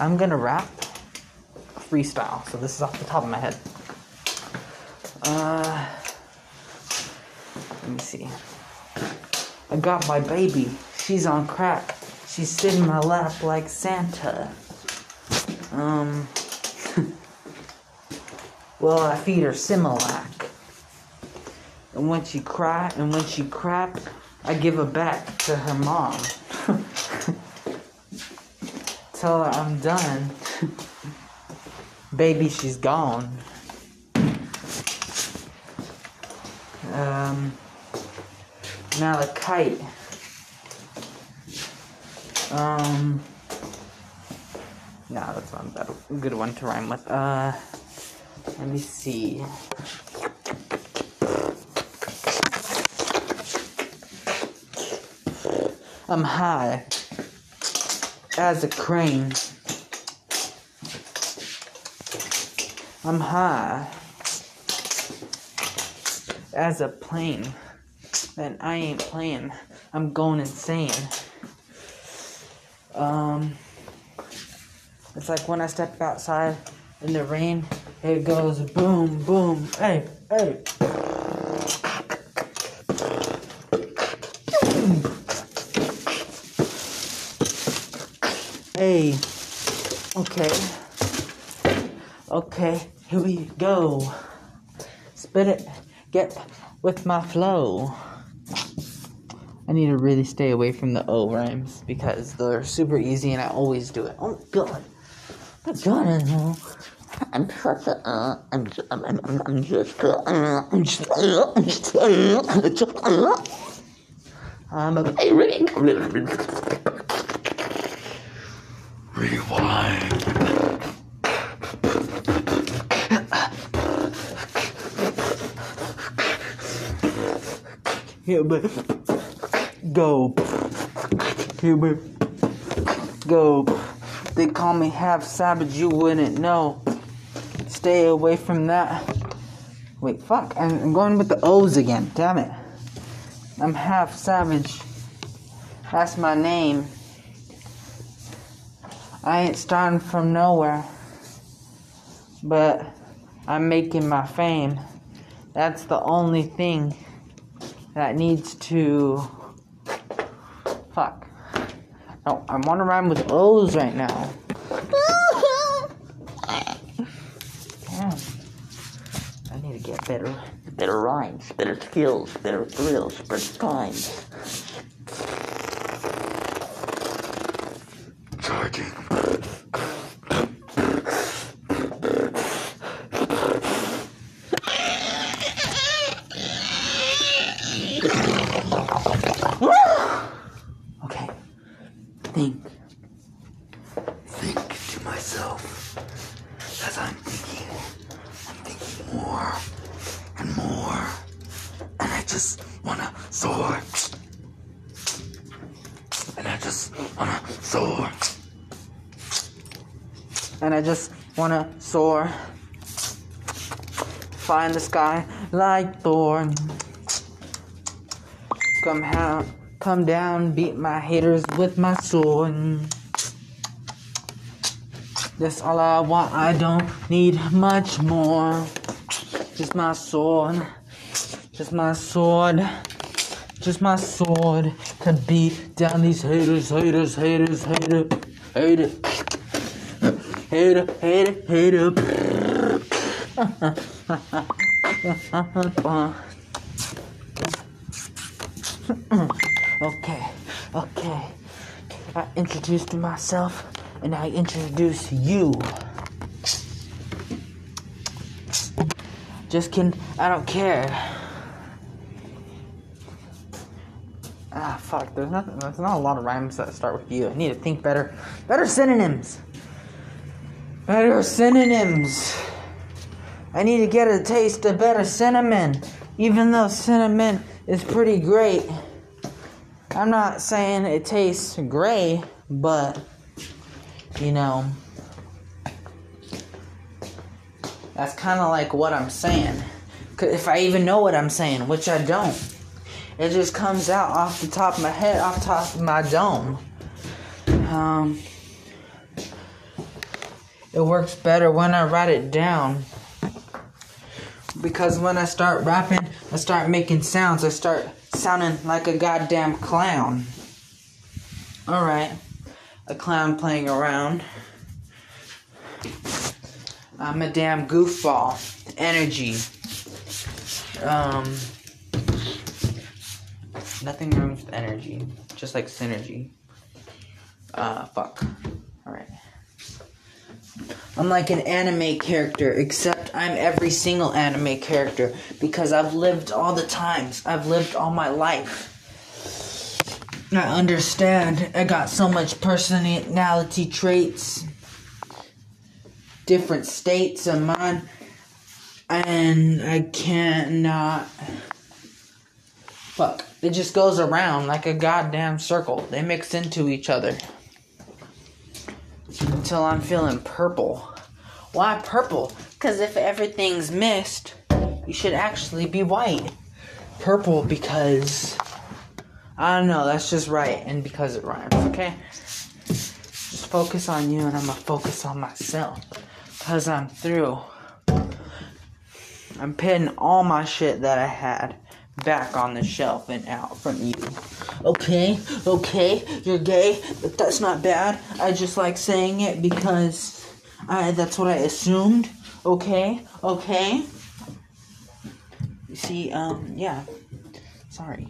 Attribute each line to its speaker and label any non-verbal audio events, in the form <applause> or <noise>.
Speaker 1: I'm gonna rap freestyle. So this is off the top of my head. Uh, let me see. I got my baby. She's on crack. She's sitting in my lap like Santa. Um. <laughs> well, I feed her Similac. And when she cry and when she crap, I give her back to her mom. Tell her I'm done. Baby, she's gone. Um, Malachite. Um, no, that's not a good one to rhyme with. Uh, let me see. I'm high as a crane. I'm high as a plane. And I ain't playing. I'm going insane. Um, it's like when I step outside in the rain, it goes boom, boom, hey, hey. Hey, okay, okay, here we go. Spit it, get with my flow. I need to really stay away from the O rhymes because they're super easy and I always do it. Oh god. My god, I
Speaker 2: I'm such a, uh, I'm, I'm, I'm, I'm just, uh, I'm just, uh, I'm just, uh, I'm just, uh,
Speaker 1: I'm a
Speaker 2: Rick. Rewind.
Speaker 1: we go. We go. They call me half savage, you wouldn't know. Stay away from that. Wait, fuck. I'm going with the O's again. Damn it. I'm half savage. That's my name. I ain't starting from nowhere. But I'm making my fame. That's the only thing that needs to. Fuck. No, I want to rhyme with O's right now. Damn. I need to get better.
Speaker 2: Better rhymes, better skills, better thrills, better times.
Speaker 1: Okay. Think.
Speaker 2: Think to myself as I'm thinking. I'm thinking more and more. And I just wanna soar. And I just wanna soar.
Speaker 1: And I just want to soar. Fly in the sky like Thor. Come out, come down, beat my haters with my sword. That's all I want, I don't need much more. Just my sword, just my sword, just my sword to beat down these haters, haters, haters, haters, haters, hater, hater, hater. Okay, okay. I introduced myself and I introduce you. Just kidding, I don't care. Ah, fuck, there's nothing, there's not a lot of rhymes that start with you. I need to think better. Better synonyms. Better synonyms. I need to get a taste of better cinnamon. Even though cinnamon is pretty great. I'm not saying it tastes gray, but you know, that's kind of like what I'm saying. If I even know what I'm saying, which I don't, it just comes out off the top of my head, off the top of my dome. Um, it works better when I write it down. Because when I start rapping, I start making sounds. I start sounding like a goddamn clown. Alright. A clown playing around. I'm a damn goofball. Energy. Um. Nothing wrong with energy. Just like synergy. Uh, fuck. Alright. I'm like an anime character, except I'm every single anime character because I've lived all the times. I've lived all my life. I understand. I got so much personality traits, different states of mind, and I cannot. Fuck. It just goes around like a goddamn circle. They mix into each other until I'm feeling purple. Why purple? Because if everything's missed, you should actually be white. Purple because I don't know, that's just right, and because it rhymes, okay? Just focus on you, and I'm gonna focus on myself. Because I'm through. I'm putting all my shit that I had back on the shelf and out from you. Okay, okay, you're gay, but that's not bad. I just like saying it because I that's what I assumed. Okay, okay. You see, um, yeah. Sorry.